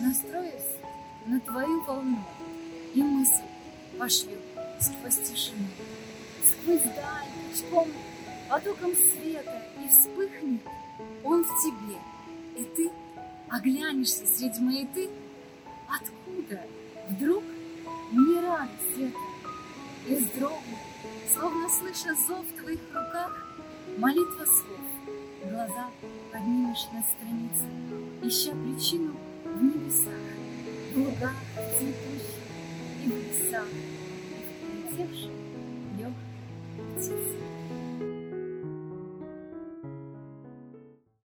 Настроюсь на твою волну И мысль пошлю сквозь тишину, Сквозь даль, пучком, потоком света, И вспыхнет он в тебе, и ты оглянешься среди маяты, Откуда вдруг мне радость эта, И вздрогнет, словно слыша зов в твоих руках, Молитва слов, глаза поднимешь на странице, Ища причину в небесах, в лугах цветущих и в лесах, и в полетевших.